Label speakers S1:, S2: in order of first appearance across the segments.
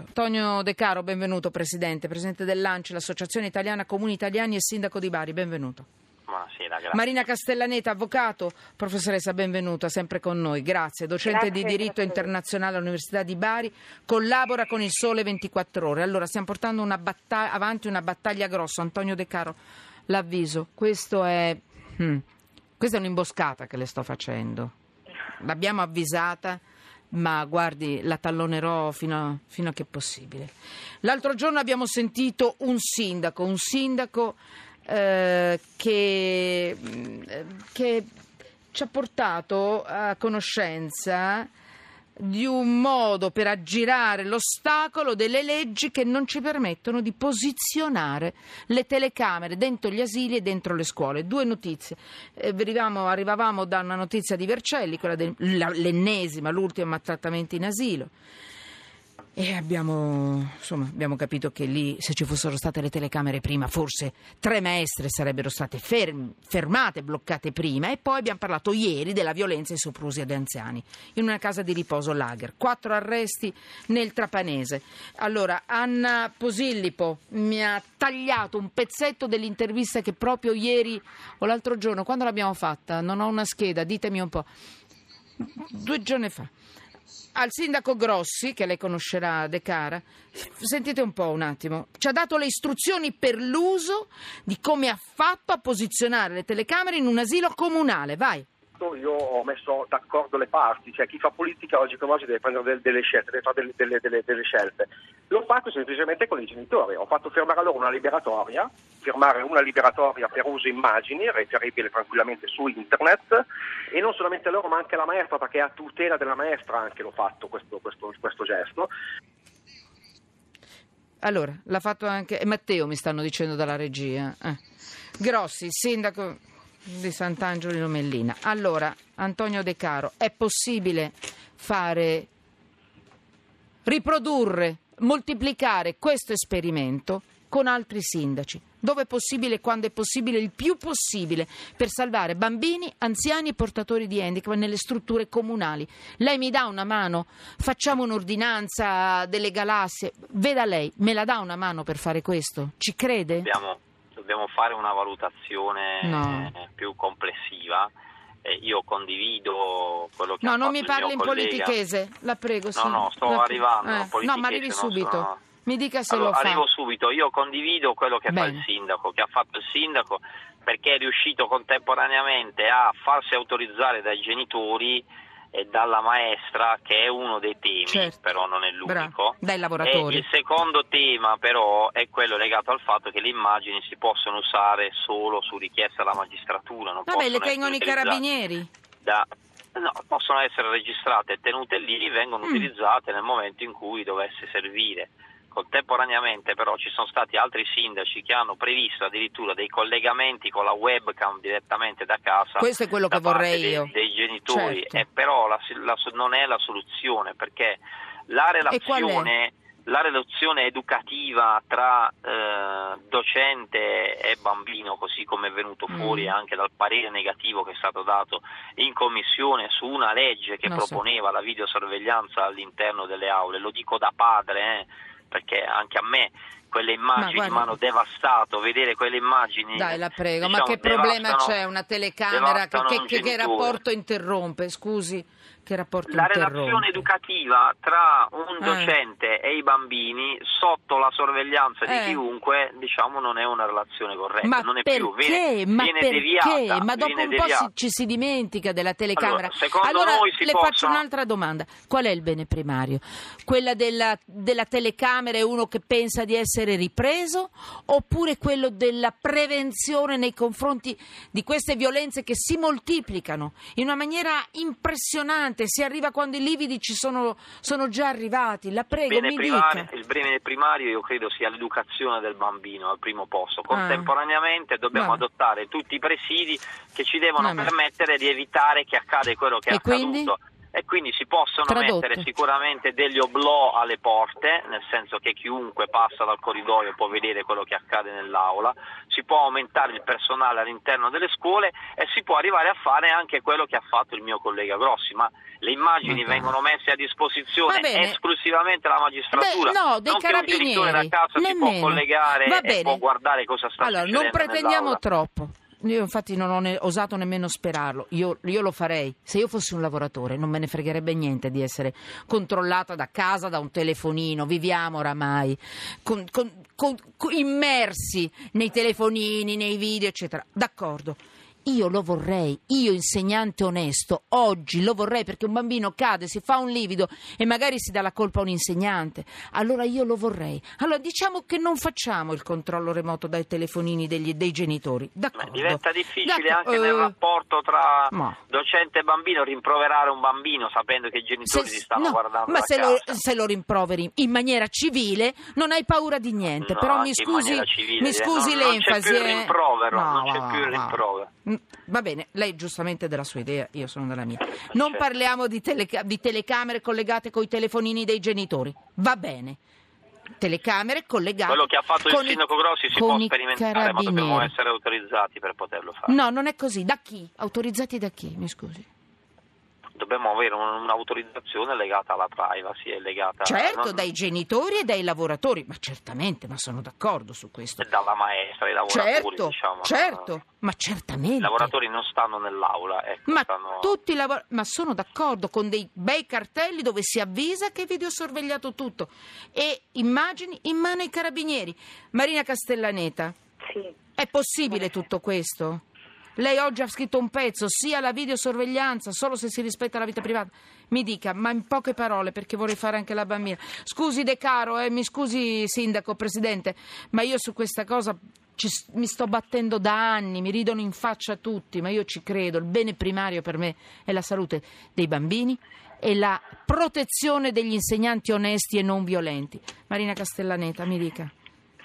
S1: Antonio De Caro, benvenuto Presidente, Presidente dell'ANCI, l'Associazione Italiana Comuni Italiani e Sindaco di Bari, benvenuto.
S2: Buonasera, grazie.
S1: Marina Castellaneta, avvocato, professoressa, benvenuta, sempre con noi, grazie. Docente
S3: Grazie,
S1: di diritto
S3: grazie.
S1: internazionale all'Università di Bari, collabora con il Sole 24 Ore. Allora, stiamo portando una batta- avanti una battaglia grossa. Antonio De Caro, l'avviso, questo è, hmm, questa è un'imboscata che le sto facendo. L'abbiamo avvisata, ma guardi, la tallonerò fino a, fino a che possibile. L'altro giorno abbiamo sentito un sindaco, un sindaco eh, che, mh, eh, che ci ha portato a conoscenza di un modo per aggirare l'ostacolo delle leggi che non ci permettono di posizionare le telecamere dentro gli asili e dentro le scuole. Due notizie. Eh, arrivavamo da una notizia di Vercelli, quella dell'ennesima, l'ultima maltrattamento in asilo. E abbiamo, insomma, abbiamo capito che lì, se ci fossero state le telecamere prima, forse tre maestre sarebbero state ferm- fermate, bloccate prima. E poi abbiamo parlato ieri della violenza e soprusi ad anziani in una casa di riposo lager. Quattro arresti nel Trapanese. Allora, Anna Posillipo mi ha tagliato un pezzetto dell'intervista che proprio ieri o l'altro giorno, quando l'abbiamo fatta? Non ho una scheda, ditemi un po'. Due giorni fa al sindaco Grossi, che lei conoscerà De Cara, sentite un po' un attimo, ci ha dato le istruzioni per l'uso di come ha fatto a posizionare le telecamere in un asilo comunale. Vai.
S4: Io ho messo d'accordo le parti, cioè chi fa politica oggi come oggi deve prendere del- delle scelte, deve fare delle, delle- delle- delle scelte. L'ho fatto semplicemente con i genitori, ho fatto firmare a loro una liberatoria, firmare una liberatoria per uso immagini, reperibile tranquillamente su internet, e non solamente loro ma anche la maestra, perché a tutela della maestra anche l'ho fatto questo, questo- questo gesto.
S1: Allora, l'ha fatto anche Matteo, mi stanno dicendo dalla regia. Eh. Grossi, sindaco di Sant'Angelo di Lomellina. Allora, Antonio De Caro, è possibile fare riprodurre, moltiplicare questo esperimento con altri sindaci, dove è possibile quando è possibile, il più possibile, per salvare bambini, anziani e portatori di handicap nelle strutture comunali. Lei mi dà una mano? Facciamo un'ordinanza delle galassie. Veda lei, me la dà una mano per fare questo? Ci crede?
S2: Dobbiamo, dobbiamo fare una valutazione
S1: No.
S2: più complessiva. Eh, io condivido quello che
S1: No,
S2: ha
S1: non
S2: fatto
S1: mi
S2: il
S1: parli
S2: mio
S1: in
S2: collega.
S1: politichese, la prego. sì.
S2: no, sto
S1: La-
S2: arrivando,
S1: eh, No, ma arrivi
S2: non
S1: subito.
S2: sono-
S1: Mi dica se
S2: Allora,
S1: lo fa.
S2: arrivo subito, io condivido quello che fa
S1: Bene.
S2: il sindaco, che ha fatto il sindaco, perché è riuscito contemporaneamente a farsi autorizzare dai genitori dalla maestra, che è uno dei temi,
S1: Certo.
S2: però non è l'unico.
S1: Dai
S2: E
S1: lavoratori.
S2: il secondo tema però è quello legato al fatto che le immagini si possono usare solo su richiesta della magistratura, non
S1: Vabbè, le tengono i carabinieri.
S2: da- no, possono essere registrate e tenute lì, vengono
S1: Mm.
S2: utilizzate nel momento in cui dovesse servire. Contemporaneamente però ci sono stati altri sindaci che hanno previsto addirittura dei collegamenti con la webcam direttamente da casa.
S1: Questo è quello che vorrei
S2: dei-
S1: io.
S2: Dei, genitori,
S1: Certo.
S2: e però la- la- non è la soluzione perché la relazione, la relazione educativa tra eh, docente e bambino, così come è venuto
S1: Mm.
S2: fuori anche dal parere negativo che è stato dato in commissione su una legge che
S1: so.
S2: proponeva la videosorveglianza all'interno delle aule, lo dico da padre, eh, perché anche a me quelle immagini
S1: guarda-
S2: mi hanno devastato, vedere quelle immagini.
S1: Dai, la prego, ma
S2: diciamo,
S1: che problema c'è? Una telecamera? Che, che- che- rapporto interrompe? Scusi, che rapporto
S2: La
S1: interrompe?
S2: relazione educativa tra un
S1: Eh.
S2: docente e i bambini sotto la sorveglianza di
S1: Eh.
S2: chiunque, diciamo, non è una relazione corretta,
S1: Ma
S2: non è
S1: perché?
S2: più, viene,
S1: ma
S2: viene
S1: perché?
S2: deviata.
S1: Ma dopo un po'
S2: deviata.
S1: ci si dimentica della telecamera.
S2: Allora, secondo noi si
S1: le faccio
S2: possono-
S1: un'altra domanda. Qual è il bene primario? Quella della, della telecamera è uno che pensa di essere ripreso oppure quello della prevenzione nei confronti di queste violenze che si moltiplicano in una maniera impressionante? Si arriva quando i lividi ci sono, sono già arrivati. La prego,
S2: Il bene, primario, il bene primario io credo sia l'educazione del bambino al primo posto. Contemporaneamente dobbiamo
S1: Vabbè.
S2: adottare tutti i presidi che ci devono
S1: Vabbè.
S2: permettere di evitare che accade quello che è
S1: E quindi?
S2: accaduto. E quindi si possono
S1: Tradotto.
S2: mettere sicuramente degli oblò alle porte, nel senso che chiunque passa dal corridoio può vedere quello che accade nell'aula, si può aumentare il personale all'interno delle scuole e si può arrivare a fare anche quello che ha fatto il mio collega Grossi, ma le immagini
S1: Ma dai.
S2: vengono messe a disposizione esclusivamente alla magistratura,
S1: Beh, no, dei
S2: non che un genitore
S1: carabinieri.
S2: da casa si può collegare
S1: Va
S2: e
S1: bene.
S2: può guardare cosa sta
S1: Allora, non
S2: succedendo
S1: pretendiamo
S2: nell'aula.
S1: troppo. Io infatti non ho ne- osato nemmeno sperarlo, io, io lo farei. Se io fossi un lavoratore non me ne fregherebbe niente di essere controllata da casa, da un telefonino, viviamo oramai con- con- con- immersi nei telefonini, nei video, eccetera. D'accordo. Io lo vorrei, io insegnante onesto, oggi lo vorrei perché un bambino cade, si fa un livido e magari si dà la colpa a un insegnante. Allora io lo vorrei. Allora diciamo che non facciamo il controllo remoto dai telefonini degli- dei genitori. D'accordo.
S2: diventa difficile
S1: D'accordo,
S2: anche nel
S1: eh,
S2: rapporto tra
S1: ma-
S2: docente e bambino rimproverare un bambino sapendo che i genitori si stanno
S1: no,
S2: guardando
S1: ma se lo, se lo rimproveri in maniera civile non hai paura di niente.
S2: No,
S1: però mi scusi,
S2: civile,
S1: mi scusi
S2: non- non
S1: l'enfasi.
S2: c'è più il
S1: eh.
S2: rimprovero,
S1: No,
S2: non c'è più il rimprovero.
S1: Mm, Va bene, lei giustamente della sua idea, io sono della mia. Non
S2: certo.
S1: parliamo di, teleca- di telecamere collegate coi telefonini dei genitori. Va bene. Telecamere collegate
S2: Quello che ha fatto il
S1: con i-
S2: sindaco Grossi si
S1: con
S2: può
S1: i
S2: sperimentare, ma dobbiamo essere autorizzati per poterlo fare.
S1: No, non è così. Da chi? Autorizzati da chi? Mi scusi.
S2: Dobbiamo avere un- un'autorizzazione legata alla privacy e legata
S1: Certo,
S2: non-
S1: dai genitori e dai lavoratori, ma certamente, ma sono d'accordo su questo.
S2: dalla maestra, i lavoratori,
S1: Certo,
S2: diciamo.
S1: certo, ma certamente.
S2: I lavoratori non stanno nell'aula, ecco,
S1: Ma
S2: stanno...
S1: tutti i lavor- ma sono d'accordo con dei bei cartelli dove si avvisa che è videosorvegliato tutto e immagini in mano ai carabinieri. Marina Castellaneta,
S3: Sì,
S1: è possibile tutto questo? Lei oggi ha scritto un pezzo, sia la videosorveglianza, solo se si rispetta la vita privata. Mi dica, ma in poche parole, perché vorrei fare anche la bambina. Scusi De Caro, eh, mi scusi Sindaco, Presidente, ma io su questa cosa ci mi sto battendo da anni, mi ridono in faccia tutti, ma io ci credo. Il bene primario per me è la salute dei bambini e la protezione degli insegnanti onesti e non violenti. Marina Castellaneta, mi dica.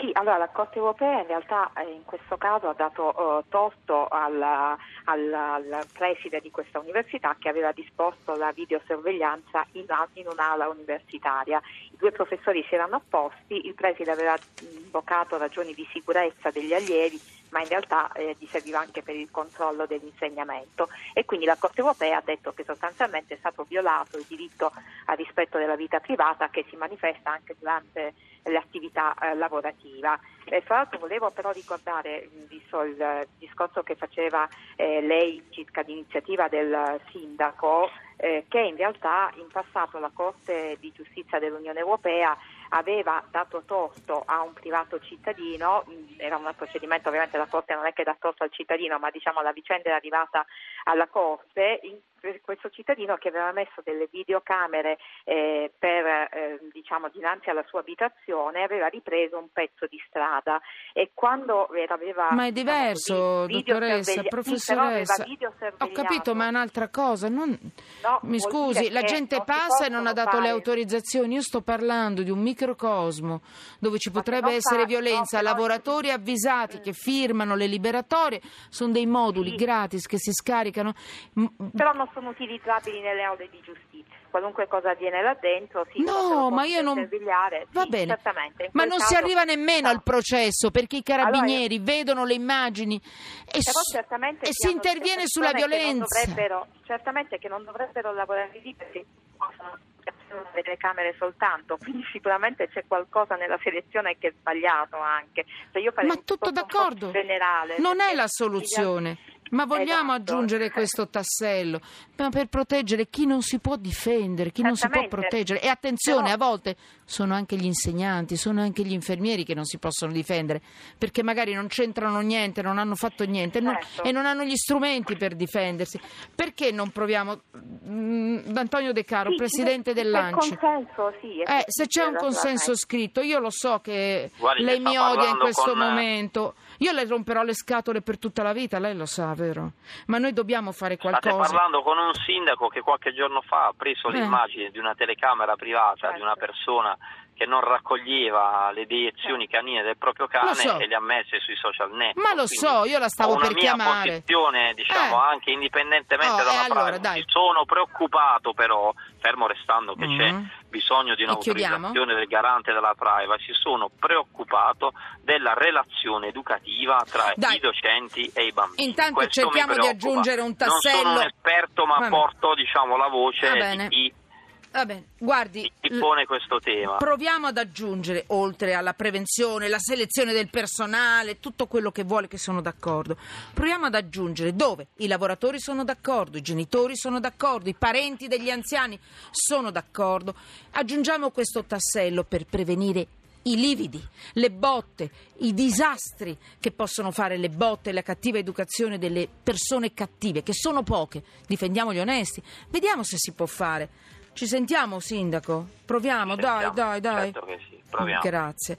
S3: Sì, allora la Corte europea in realtà eh, in questo caso ha dato eh, torto alla- alla- al preside di questa università che aveva disposto la videosorveglianza in, in un'aula universitaria. Due professori si erano opposti, il preside aveva invocato ragioni di sicurezza degli allievi, ma in realtà eh, gli serviva anche per il controllo dell'insegnamento e quindi la Corte europea ha detto che sostanzialmente è stato violato il diritto al rispetto della vita privata che si manifesta anche durante l'attività eh, lavorativa. Eh, fra l'altro volevo però ricordare, visto il discorso che faceva eh, lei circa l'iniziativa del sindaco, eh, che in realtà in passato la Corte di giustizia dell'Unione Europea aveva dato torto a un privato cittadino, era un procedimento ovviamente la Corte non è che dà torto al cittadino, ma diciamo la vicenda era arrivata alla Corte, in questo cittadino che aveva messo delle videocamere eh, per, eh, diciamo, dinanzi alla sua abitazione aveva ripreso un pezzo di strada e quando aveva
S1: Ma è diverso,
S3: così,
S1: dottoressa,
S3: sì,
S1: professoressa.
S3: videosorvegliato.
S1: Ho capito, ma è un'altra cosa. non-
S3: No,
S1: Mi scusi, la gente passa e non ha dato le
S3: fare-
S1: autorizzazioni. Io sto parlando di un microcosmo dove ci potrebbe essere
S3: fa-
S1: violenza.
S3: no,
S1: Lavoratori avvisati che firmano le liberatorie sono dei moduli
S3: Sì.
S1: gratis che si scaricano.
S3: Però non sono utilizzabili nelle aule di giustizia. Qualunque cosa avviene là dentro, se
S1: No, ma io non. Va
S3: sì,
S1: bene. Ma non si
S3: caso-
S1: arriva nemmeno
S3: no.
S1: al processo perché i carabinieri vedono le immagini e,
S3: Però
S1: s-
S3: certamente
S1: e si interviene
S3: delle
S1: sulla
S3: che
S1: violenza.
S3: dovrebbero- certamente che non dovrebbero lavorare lì perché possono le telecamere soltanto, quindi sicuramente c'è qualcosa nella selezione che è sbagliato anche.
S1: Ma tutto d'accordo.
S3: generale.
S1: Non è la soluzione. Ma vogliamo
S3: Esatto.
S1: aggiungere questo tassello ma per proteggere chi non si può difendere, chi non si può proteggere. E attenzione,
S3: Però-
S1: a volte sono anche gli insegnanti, sono anche gli infermieri che non si possono difendere perché magari non c'entrano niente, non hanno fatto niente
S3: Certo.
S1: e non hanno gli strumenti per difendersi. Perché non proviamo? Mm, Antonio De Caro,
S3: Sì,
S1: presidente dell'ANCI.
S3: sì,
S1: Eh, se c'è un consenso scritto, io lo so che
S2: Guardi,
S1: lei mi odia in questo
S2: con- eh,
S1: momento. Io le romperò le scatole per tutta la vita, lei lo sa, vero? Ma noi dobbiamo fare
S2: State
S1: qualcosa.
S2: parlando con un sindaco che qualche giorno fa ha preso
S1: Eh.
S2: le immagini di una telecamera privata di una
S3: Certo.
S2: persona che non raccoglieva le deiezioni canine del proprio cane
S1: so.
S2: e le ha messe sui social network.
S1: Ma lo
S2: Quindi
S1: so, io la stavo
S2: una
S1: per
S2: mia
S1: chiamare.
S2: posizione, diciamo,
S1: Eh.
S2: anche indipendentemente
S1: Oh,
S2: dalla
S1: allora,
S2: privacy.
S1: dai.
S2: Sono preoccupato però, fermo restando che
S1: Mm.
S2: c'è bisogno di un'autorizzazione del garante della privacy, sono preoccupato della relazione educativa tra
S1: Dai.
S2: i docenti e i bambini.
S1: Intanto
S2: Questo
S1: cerchiamo di aggiungere un
S2: Non sono
S1: tassello.
S2: un esperto, ma
S1: Va bene.
S2: porto diciamo, la voce di chi,
S1: Va bene, guardi, l-
S2: pone questo tema.
S1: proviamo ad aggiungere, oltre alla prevenzione, la selezione del personale, tutto quello che vuole, che sono d'accordo. Proviamo ad aggiungere dove i lavoratori sono d'accordo, i genitori sono d'accordo, i parenti degli anziani sono d'accordo. Aggiungiamo questo tassello per prevenire i lividi, le botte, i disastri che possono fare le botte e la cattiva educazione delle persone cattive, che sono poche. Difendiamo gli onesti. Vediamo se si può fare. Ci sentiamo, sindaco? Proviamo, dai,
S2: Sentiamo.
S1: dai, dai.
S2: Certo che sì, proviamo.
S1: Grazie.